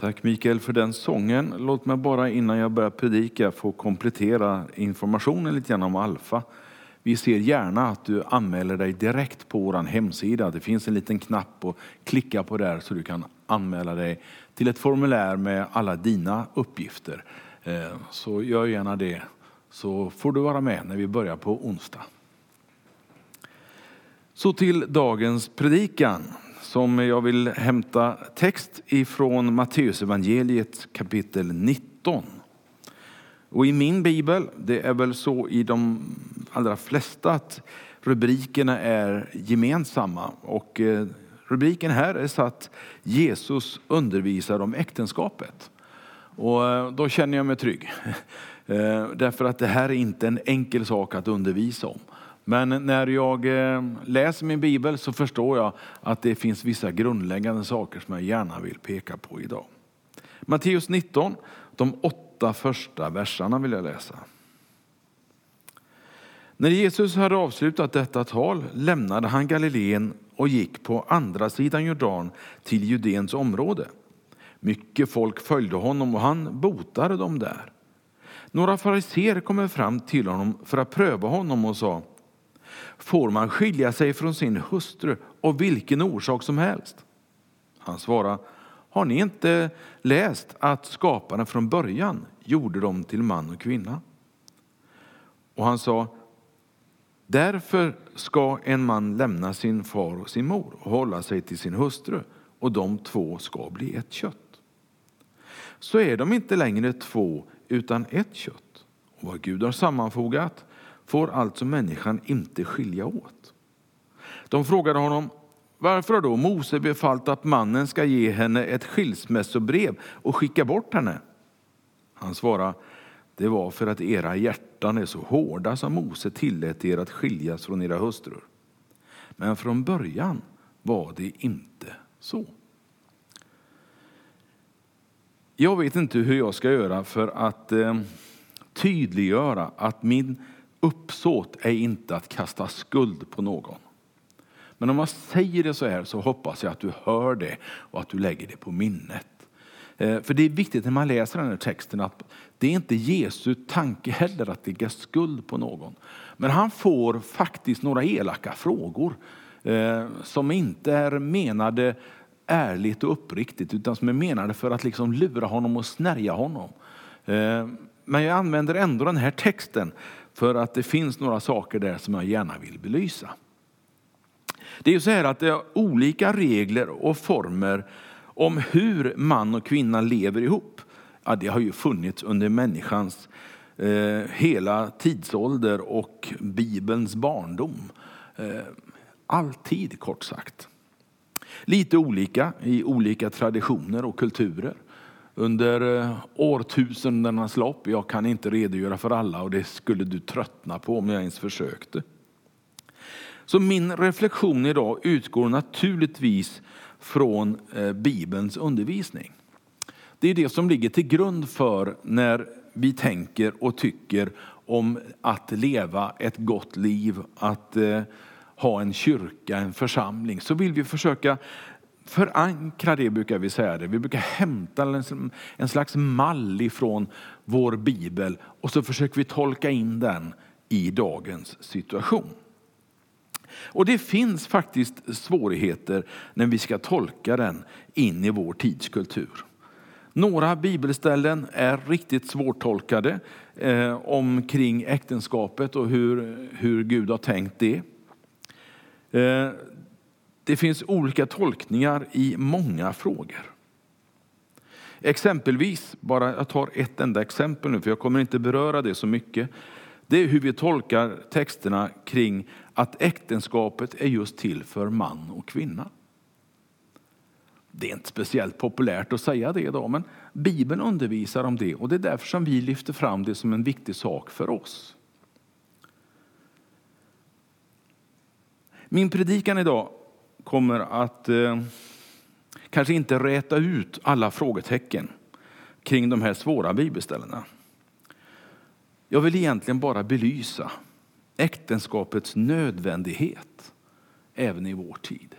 Tack Mikael för den sången. Låt mig bara innan jag börjar predika få komplettera informationen lite grann om Alfa. Vi ser gärna att du anmäler dig direkt på vår hemsida. Det finns en liten knapp att klicka på där så du kan anmäla dig till ett formulär med alla dina uppgifter. Eh, så gör gärna det så får du vara med när vi börjar på onsdag. Så till dagens predikan som jag vill hämta text ifrån Matteusevangeliet kapitel 19. Och i min bibel, det är väl så i de allra flesta att rubrikerna är gemensamma. Och eh, rubriken här är satt Jesus undervisar om äktenskapet. Och eh, då känner jag mig trygg. Eh, därför att det här är inte en enkel sak att undervisa om. Men när jag eh, läser min bibel så förstår jag att det finns vissa grundläggande saker som jag gärna vill peka på idag. Matteus 19, de åtta första verserna vill jag läsa. När Jesus hade avslutat detta tal lämnade han Galileen och gick på andra sidan Jordan till Judeens område. Mycket folk följde honom och han botade dem där. Några fariser kom fram till honom för att pröva honom och sa Får man skilja sig från sin hustru av vilken orsak som helst? Han svarade Har ni inte läst att skaparen från början gjorde dem till man och kvinna? Och han sa Därför ska en man lämna sin far och sin mor och hålla sig till sin hustru och de två ska bli ett kött. Så är de inte längre två utan ett kött. Och vad Gud har sammanfogat får alltså människan inte skilja åt. De frågade honom varför har då Mose befallt att mannen ska ge henne ett skilsmässobrev och skicka bort henne? Han svarade det var för att era hjärtan är så hårda som Mose tillät er att skiljas från era hustrur. Men från början var det inte så. Jag vet inte hur jag ska göra för att eh, tydliggöra att min uppsåt är inte att kasta skuld på någon. Men om jag säger det så här så hoppas jag att du hör det och att du lägger det på minnet. Eh, för det är viktigt när man läser den här texten att det är inte Jesu tanke heller att lägga skuld på någon. Men han får faktiskt några elaka frågor eh, som inte är menade ärligt och uppriktigt utan som är menade för att liksom lura honom och snärja honom. Eh, men jag använder ändå den här texten för att det finns några saker där som jag gärna vill belysa. Det är ju så här att det är olika regler och former om hur man och kvinna lever ihop, ja, det har ju funnits under människans eh, hela tidsålder och Bibelns barndom. Eh, alltid kort sagt. Lite olika i olika traditioner och kulturer under eh, årtusendenas lopp. Jag kan inte redogöra för alla och det skulle du tröttna på om jag ens försökte. Så min reflektion idag utgår naturligtvis från eh, Bibelns undervisning. Det är det som ligger till grund för när vi tänker och tycker om att leva ett gott liv, att eh, ha en kyrka, en församling. Så vill vi försöka förankra det, brukar vi säga det. Vi brukar hämta en slags mall ifrån vår bibel och så försöker vi tolka in den i dagens situation. Och det finns faktiskt svårigheter när vi ska tolka den in i vår tidskultur. Några bibelställen är riktigt svårtolkade eh, omkring äktenskapet och hur, hur Gud har tänkt det. Eh, det finns olika tolkningar i många frågor. Exempelvis, bara jag tar ett enda exempel nu för jag kommer inte beröra det så mycket. Det är hur vi tolkar texterna kring att äktenskapet är just till för man och kvinna. Det är inte speciellt populärt att säga det idag, men Bibeln undervisar om det och det är därför som vi lyfter fram det som en viktig sak för oss. Min predikan idag kommer att eh, kanske inte räta ut alla frågetecken kring de här svåra bibelställena. Jag vill egentligen bara belysa äktenskapets nödvändighet även i vår tid.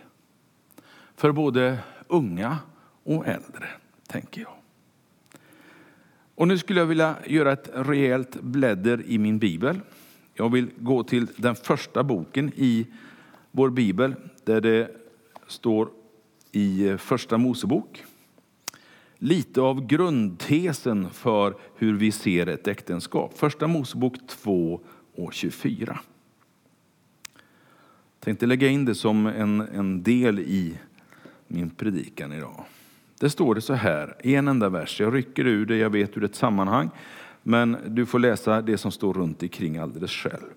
För både unga och äldre. tänker jag. Och nu skulle jag vilja göra ett rejält blädder i min bibel. Jag vill gå till den första boken i vår bibel där det står i eh, Första Mosebok. Lite av grundtesen för hur vi ser ett äktenskap. Första Mosebok 2 och 24. Jag tänkte lägga in det som en, en del i min predikan idag. Det står det så här i en enda vers. Jag rycker ur det, jag vet ur ett sammanhang. Men du får läsa det som står runt omkring alldeles själv.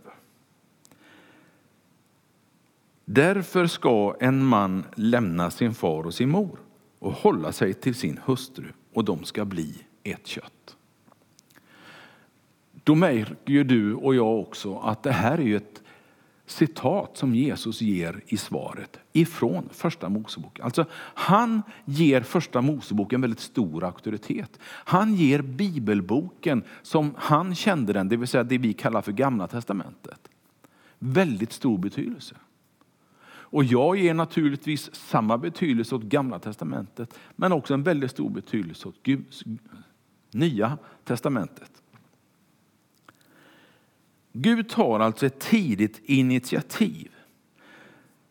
Därför ska en man lämna sin far och sin mor och hålla sig till sin hustru och de ska bli ett kött. Då märker ju du och jag också att det här är ju ett citat som Jesus ger i svaret ifrån Första Moseboken. Alltså, han ger Första Moseboken väldigt stor auktoritet. Han ger bibelboken som han kände den, det vill säga det vi kallar för Gamla Testamentet, väldigt stor betydelse. Och jag ger naturligtvis samma betydelse åt Gamla Testamentet men också en väldigt stor betydelse åt Guds Nya Testamentet. Gud tar alltså ett tidigt initiativ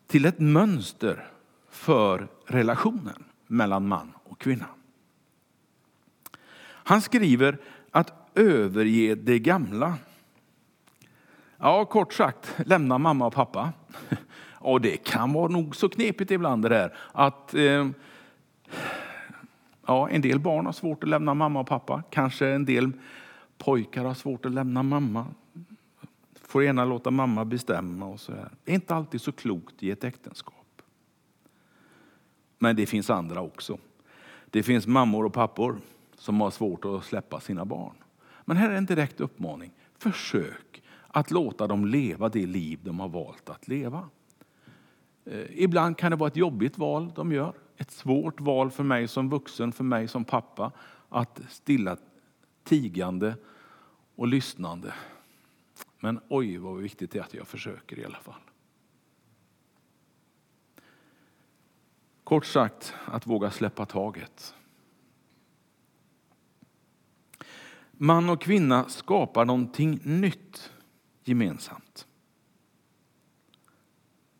till ett mönster för relationen mellan man och kvinna. Han skriver att överge det gamla. Ja, kort sagt, lämna mamma och pappa. Och det kan vara nog så knepigt ibland det där att eh, ja, en del barn har svårt att lämna mamma och pappa. Kanske en del pojkar har svårt att lämna mamma får gärna låta mamma bestämma. och så här. Det är inte alltid så klokt i ett äktenskap. Men det finns andra också. Det finns mammor och pappor som har svårt att släppa sina barn. Men här är en direkt uppmaning. Försök att låta dem leva det liv de har valt att leva. Eh, ibland kan det vara ett jobbigt val de gör. Ett svårt val för mig som vuxen, för mig som pappa. Att stilla tigande och lyssnande men oj vad viktigt det är att jag försöker i alla fall. Kort sagt, att våga släppa taget. Man och kvinna skapar någonting nytt gemensamt.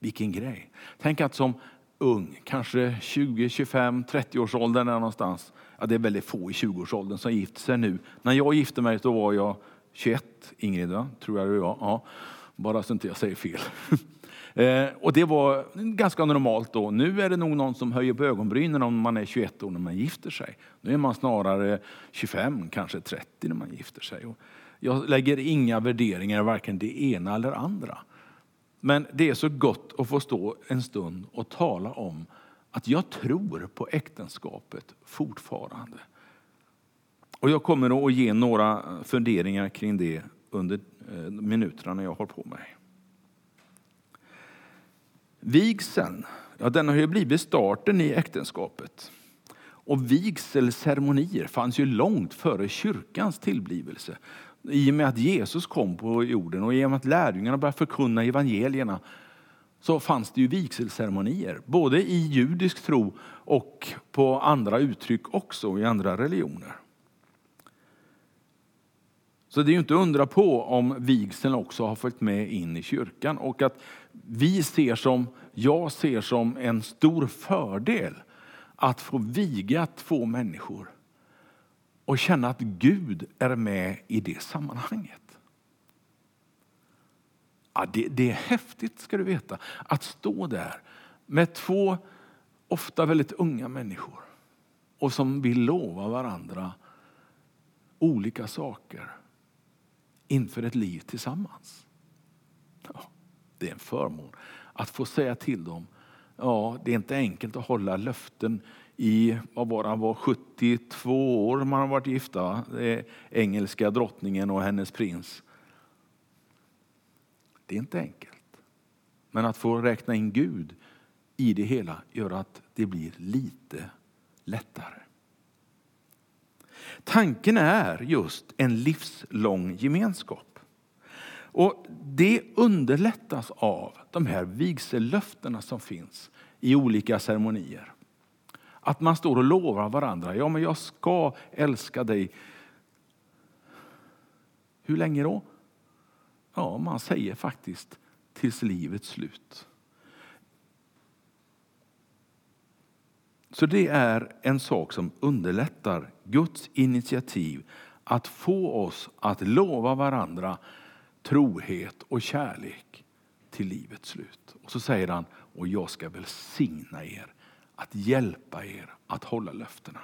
Vilken grej. Tänk att som ung, kanske 20, 25, 30 års åldern någonstans. Ja, det är väldigt få i 20-årsåldern som gifter sig nu. När jag gifte mig då var jag 21, Ingrid, va? tror jag det var. Ja, bara så inte jag säger fel. eh, och det var ganska normalt då. Nu är det nog någon som höjer på ögonbrynen om man är 21 år när man gifter sig. Nu är man snarare 25, kanske 30 när man gifter sig. Och jag lägger inga värderingar i varken det ena eller andra. Men det är så gott att få stå en stund och tala om att jag tror på äktenskapet fortfarande. Och jag kommer att ge några funderingar kring det under eh, minuterna jag har på mig. Vigseln, ja, den har ju blivit starten i äktenskapet. Och vigselceremonier fanns ju långt före kyrkans tillblivelse. I och med att Jesus kom på jorden och i och med att lärjungarna började förkunna evangelierna så fanns det ju vigselceremonier, både i judisk tro och på andra uttryck också i andra religioner. Så det är ju inte undra på om vigseln också har följt med in i kyrkan och att vi ser som, jag ser som en stor fördel att få viga två människor och känna att Gud är med i det sammanhanget. Ja, det, det är häftigt ska du veta, att stå där med två ofta väldigt unga människor och som vill lova varandra olika saker inför ett liv tillsammans. Ja, det är en förmån att få säga till dem, ja det är inte enkelt att hålla löften i, vad var han var, 72 år man har varit gifta, engelska drottningen och hennes prins. Det är inte enkelt. Men att få räkna in Gud i det hela gör att det blir lite lättare. Tanken är just en livslång gemenskap. Och Det underlättas av de här vigsellöftena som finns i olika ceremonier. Att man står och lovar varandra. Ja, men jag ska älska dig. Hur länge då? Ja, man säger faktiskt tills livets slut. Så det är en sak som underlättar Guds initiativ att få oss att lova varandra trohet och kärlek till livets slut. Och så säger han, och jag ska välsigna er, att hjälpa er att hålla löftena.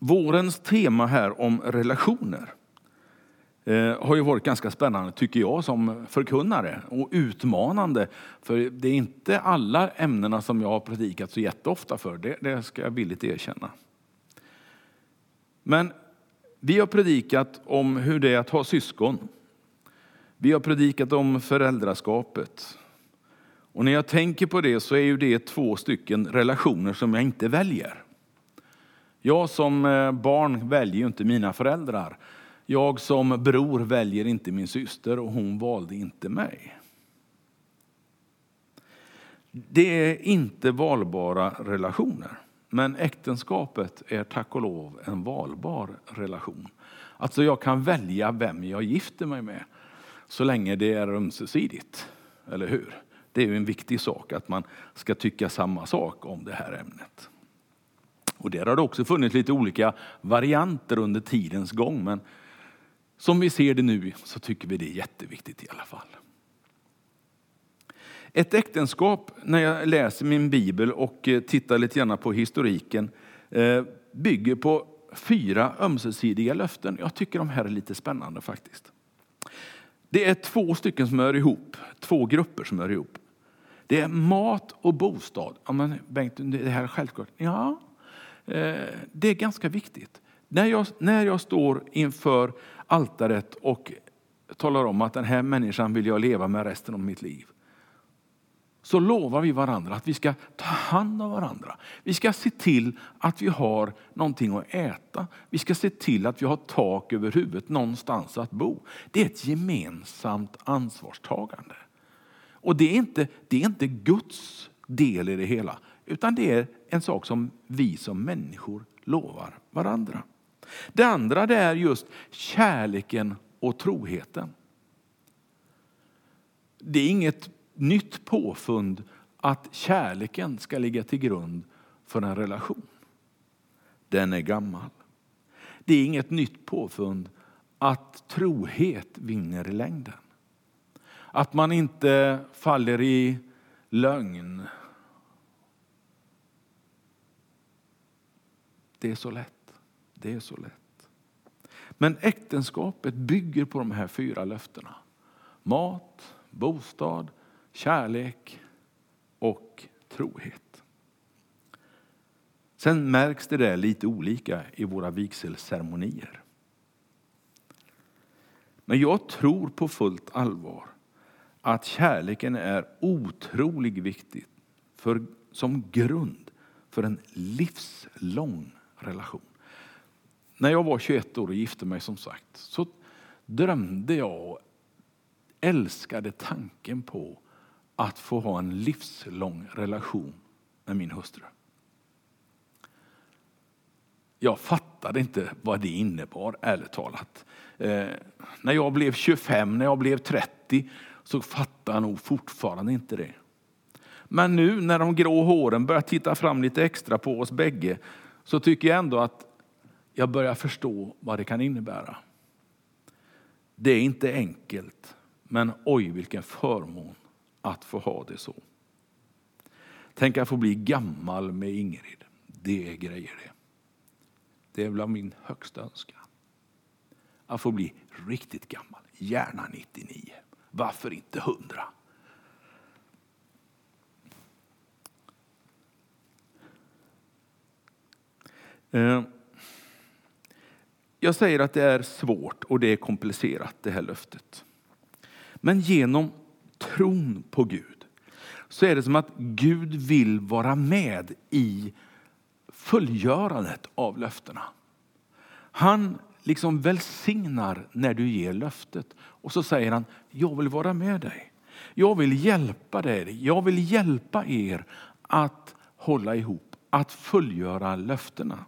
Vårens tema här om relationer eh, har ju varit ganska spännande tycker jag som förkunnare och utmanande. För det är inte alla ämnena som jag har predikat så jätteofta för, det, det ska jag villigt erkänna. Men vi har predikat om hur det är att ha syskon. Vi har predikat om föräldraskapet. Och när jag tänker på det så är ju det två stycken relationer som jag inte väljer. Jag som eh, barn väljer ju inte mina föräldrar. Jag som bror väljer inte min syster och hon valde inte mig. Det är inte valbara relationer. Men äktenskapet är tack och lov en valbar relation. Alltså jag kan välja vem jag gifter mig med så länge det är ömsesidigt. Eller hur? Det är ju en viktig sak att man ska tycka samma sak om det här ämnet. Och där har det också funnits lite olika varianter under tidens gång. Men som vi ser det nu så tycker vi det är jätteviktigt i alla fall. Ett äktenskap, när jag läser min bibel och eh, tittar lite grann på historiken, eh, bygger på fyra ömsesidiga löften. Jag tycker de här är lite spännande faktiskt. Det är två stycken som hör ihop, två grupper som hör ihop. Det är mat och bostad. Ja, men Bengt, det här är självklart. Ja, eh, det är ganska viktigt. När jag, när jag står inför altaret och talar om att den här människan vill jag leva med resten av mitt liv så lovar vi varandra att vi ska ta hand om varandra. Vi ska se till att vi har någonting att äta. Vi ska se till att vi har tak över huvudet, någonstans att bo. Det är ett gemensamt ansvarstagande. Och det är inte, det är inte Guds del i det hela, utan det är en sak som vi som människor lovar varandra. Det andra det är just kärleken och troheten. Det är inget nytt påfund att kärleken ska ligga till grund för en relation. Den är gammal. Det är inget nytt påfund att trohet vinner i längden. Att man inte faller i lögn. Det är så lätt. Det är så lätt. Men äktenskapet bygger på de här fyra löftena. Mat, bostad, kärlek och trohet. Sen märks det där lite olika i våra vigselceremonier. Men jag tror på fullt allvar att kärleken är otroligt viktig för, som grund för en livslång relation. När jag var 21 år och gifte mig som sagt så drömde jag och älskade tanken på att få ha en livslång relation med min hustru. Jag fattade inte vad det innebar, ärligt talat. Eh, när jag blev 25, när jag blev 30, så fattar jag nog fortfarande inte det. Men nu när de grå håren börjar titta fram lite extra på oss bägge, så tycker jag ändå att jag börjar förstå vad det kan innebära. Det är inte enkelt, men oj vilken förmån att få ha det så. Tänk att få bli gammal med Ingrid. Det är grejer det. Det är bland min högsta önskan. Att få bli riktigt gammal, gärna 99. Varför inte hundra? Eh, jag säger att det är svårt och det är komplicerat det här löftet. Men genom tron på Gud så är det som att Gud vill vara med i fullgörandet av löftena. Han liksom välsignar när du ger löftet och så säger han, jag vill vara med dig. jag vill hjälpa dig, jag vill hjälpa er att hålla ihop, att fullgöra löftena.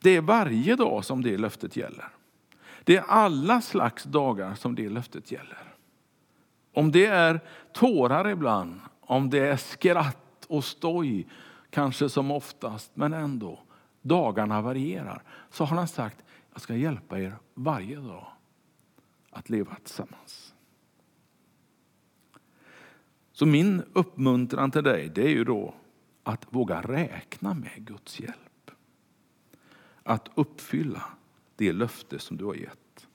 Det är varje dag som det löftet gäller. Det är alla slags dagar som det löftet gäller. Om det är tårar ibland, om det är skratt och stoj, kanske som oftast, men ändå. Dagarna varierar. Så har han sagt, jag ska hjälpa er varje dag att leva tillsammans. Så min uppmuntran till dig det är ju då att våga räkna med Guds hjälp. Att uppfylla det löfte som du har gett.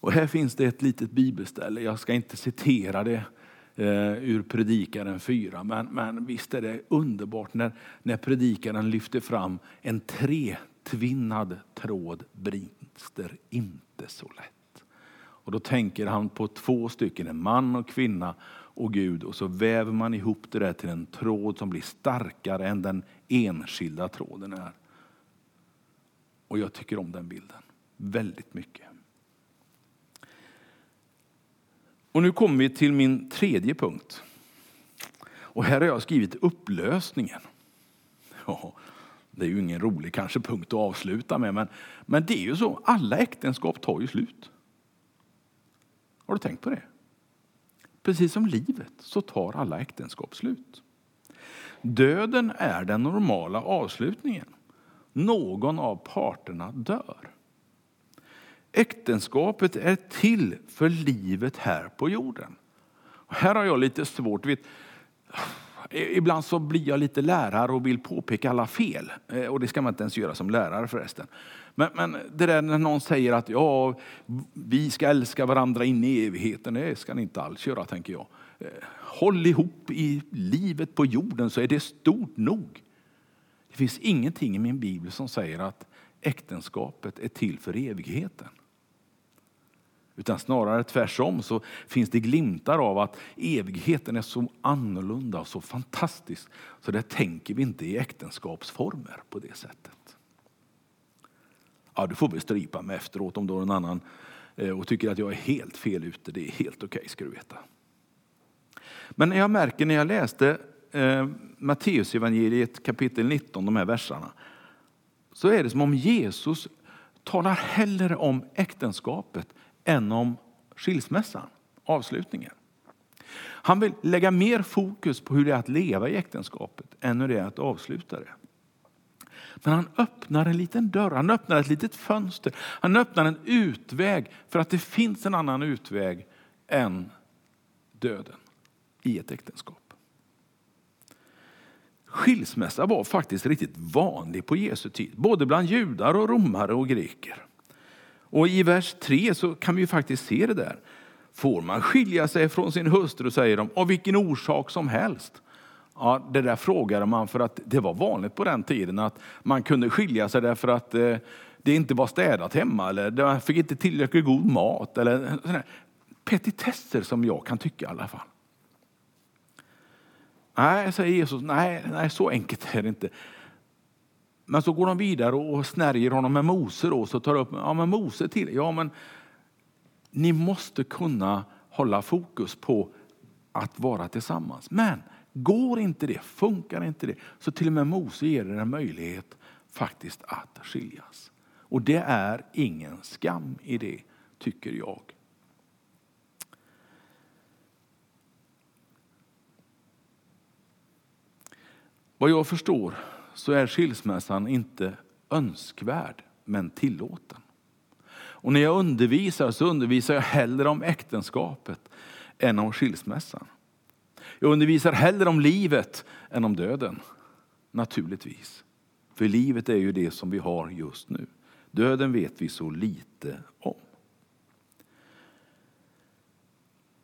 Och här finns det ett litet bibelställe, jag ska inte citera det eh, ur Predikaren 4, men, men visst är det underbart när, när predikaren lyfter fram en tretvinnad tråd brister inte så lätt. Och då tänker han på två stycken, en man och kvinna och Gud och så väver man ihop det där till en tråd som blir starkare än den enskilda tråden är. Och jag tycker om den bilden väldigt mycket. Och nu kommer vi till min tredje punkt. Och här har jag skrivit upplösningen. Ja, det är ju ingen rolig kanske punkt att avsluta med, men, men det är ju så. Alla äktenskap tar ju slut. Har du tänkt på det? Precis som livet så tar alla äktenskap slut. Döden är den normala avslutningen någon av parterna dör. Äktenskapet är till för livet här på jorden. Och här har jag lite svårt. Vet, ibland så blir jag lite lärare och vill påpeka alla fel. Eh, och det ska man inte ens göra som lärare förresten. Men, men det där när någon säger att ja, vi ska älska varandra in i evigheten. Det ska ni inte alls göra tänker jag. Eh, håll ihop i livet på jorden så är det stort nog. Det finns ingenting i min bibel som säger att äktenskapet är till för evigheten. Utan snarare tvärtom så finns det glimtar av att evigheten är så annorlunda och så fantastisk. Så där tänker vi inte i äktenskapsformer på det sättet. Ja, du får väl strypa mig efteråt om du har en annan eh, och tycker att jag är helt fel ute. Det är helt okej okay, ska du veta. Men jag märker när jag läste eh, Matteusevangeliet kapitel 19, de här verserna, så är det som om Jesus talar hellre om äktenskapet än om skilsmässan, avslutningen. Han vill lägga mer fokus på hur det är att leva i äktenskapet än hur det är att avsluta det. Men han öppnar en liten dörr, han öppnar ett litet fönster, han öppnar en utväg för att det finns en annan utväg än döden i ett äktenskap. Skilsmässa var faktiskt riktigt vanlig på Jesu tid, både bland judar och romare och greker. Och i vers 3 så kan vi faktiskt se det där. Får man skilja sig från sin hustru, säger de, av vilken orsak som helst? Ja, det där frågade man för att det var vanligt på den tiden att man kunde skilja sig därför att eh, det inte var städat hemma eller man fick inte tillräckligt god mat. Eller petitesser som jag kan tycka i alla fall. Nej, säger Jesus, nej, nej så enkelt är det inte. Men så går de vidare och snärjer honom med Mose då, så tar upp, ja men Mose till, ja men ni måste kunna hålla fokus på att vara tillsammans. Men går inte det, funkar inte det, så till och med Mose ger er en möjlighet faktiskt att skiljas. Och det är ingen skam i det, tycker jag. Vad jag förstår så är skilsmässan inte önskvärd, men tillåten. Och när jag undervisar så undervisar jag hellre om äktenskapet än om skilsmässan. Jag undervisar hellre om livet än om döden, naturligtvis. För livet är ju det som vi har just nu. Döden vet vi så lite om.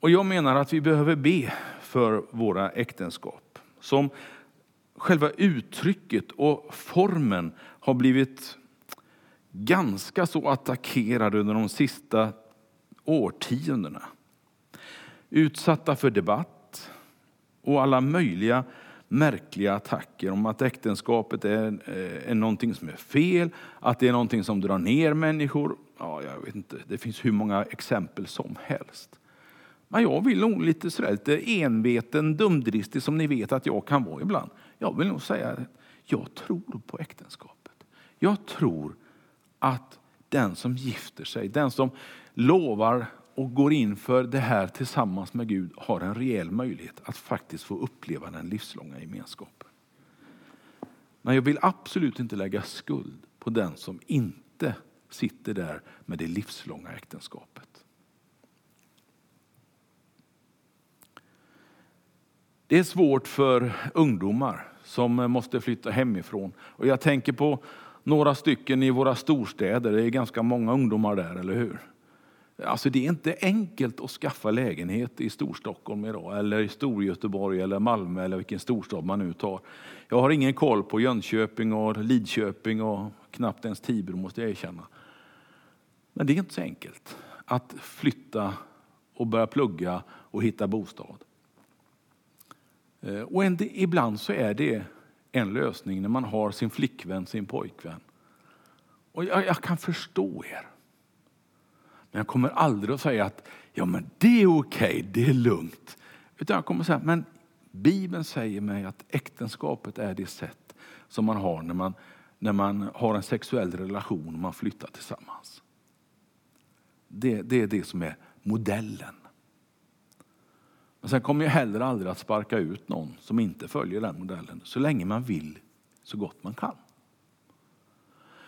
Och jag menar att vi behöver be för våra äktenskap. Som själva uttrycket och formen har blivit ganska så attackerade under de sista årtiondena. Utsatta för debatt och alla möjliga märkliga attacker om att äktenskapet är, eh, är någonting som är fel, att det är någonting som drar ner människor, ja, jag vet inte, det finns hur många exempel som helst. Men jag vill nog lite sådär, lite enveten, dumdristig som ni vet att jag kan vara ibland. Jag vill nog säga att jag tror på äktenskapet. Jag tror att den som gifter sig, den som lovar och går in för det här tillsammans med Gud har en rejäl möjlighet att faktiskt få uppleva den livslånga gemenskapen. Men jag vill absolut inte lägga skuld på den som inte sitter där med det livslånga äktenskapet. Det är svårt för ungdomar som måste flytta hemifrån. Och jag tänker på några stycken i våra storstäder. Det är ganska många ungdomar där, eller hur? Alltså det är inte enkelt att skaffa lägenhet i Storstockholm idag, eller i Storgöteborg, eller Malmö, eller vilken storstad man nu tar. Jag har ingen koll på Jönköping, och Lidköping och knappt ens Tibro, måste jag erkänna. Men det är inte så enkelt att flytta och börja plugga och hitta bostad. Eh, och en, ibland så är det en lösning när man har sin flickvän, sin pojkvän. Och jag, jag kan förstå er. Men jag kommer aldrig att säga att ja, men det är okej, det är lugnt. Utan jag kommer att säga, men Bibeln säger mig att äktenskapet är det sätt som man har när man, när man har en sexuell relation och man flyttar tillsammans. Det, det är det som är modellen. Men sen kommer jag heller aldrig att sparka ut någon som inte följer den modellen så länge man vill så gott man kan.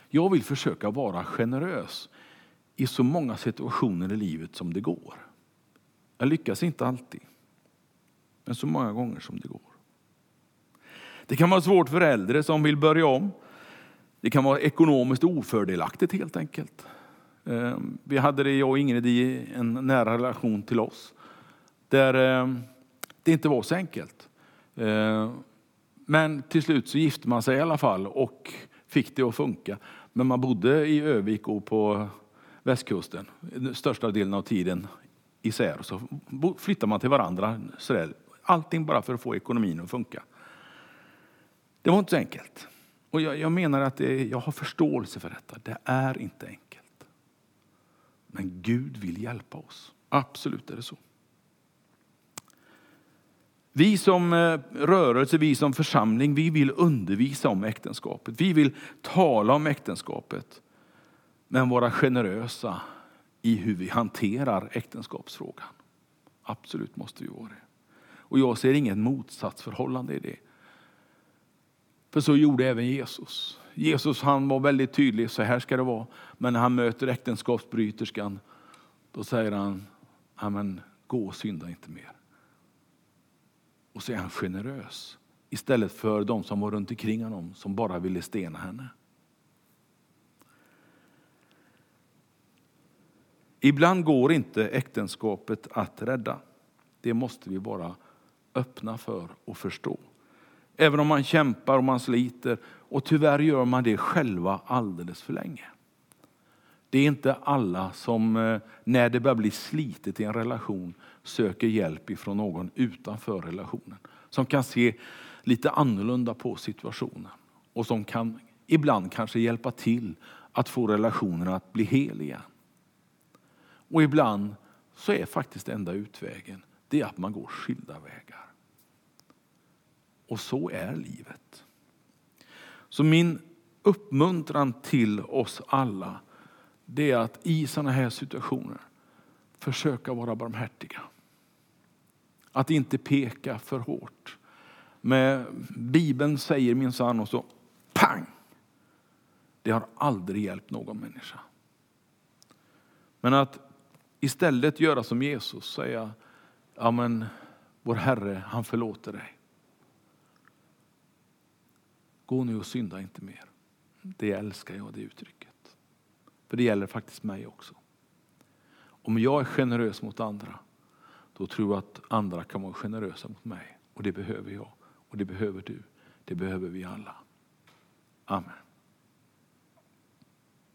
Jag vill försöka vara generös i så många situationer i livet som det går. Jag lyckas inte alltid, men så många gånger som det går. Det kan vara svårt för äldre som vill börja om. Det kan vara ekonomiskt ofördelaktigt helt enkelt. Ehm, vi hade det, jag och Ingrid, i en nära relation till oss. Där eh, det inte var så enkelt. Eh, men till slut så gifte man sig i alla fall och fick det att funka. Men man bodde i Övik och på västkusten största delen av tiden isär. Så flyttade man till varandra. Sådär. Allting bara för att få ekonomin att funka. Det var inte så enkelt. Och jag, jag menar att det, jag har förståelse för detta. Det är inte enkelt. Men Gud vill hjälpa oss. Absolut är det så. Vi som eh, rörelse, vi som församling, vi vill undervisa om äktenskapet. Vi vill tala om äktenskapet men vara generösa i hur vi hanterar äktenskapsfrågan. Absolut måste vi vara det. Och jag ser inget motsatsförhållande i det. För så gjorde även Jesus. Jesus han var väldigt tydlig, så här ska det vara. Men när han möter äktenskapsbryterskan, då säger han, gå och synda inte mer. Och så är han generös. Istället för de som var runt omkring honom som bara ville stena henne. Ibland går inte äktenskapet att rädda. Det måste vi vara öppna för och förstå. Även om man kämpar och man sliter och tyvärr gör man det själva alldeles för länge. Det är inte alla som eh, när det börjar bli slitet i en relation söker hjälp ifrån någon utanför relationen. Som kan se lite annorlunda på situationen och som kan ibland kanske hjälpa till att få relationen att bli hel igen. Och ibland så är faktiskt enda utvägen det är att man går skilda vägar. Och så är livet. Så min uppmuntran till oss alla det är att i sådana här situationer försöka vara barmhärtiga. Att inte peka för hårt. Men Bibeln säger minsann och så pang! Det har aldrig hjälpt någon människa. Men att istället göra som Jesus, säga, ja men vår Herre, han förlåter dig. Gå nu och synda inte mer. Det älskar jag, det uttrycket. För det gäller faktiskt mig också. Om jag är generös mot andra, då tror jag att andra kan vara generösa mot mig. Och det behöver jag. Och det behöver du. Det behöver vi alla. Amen.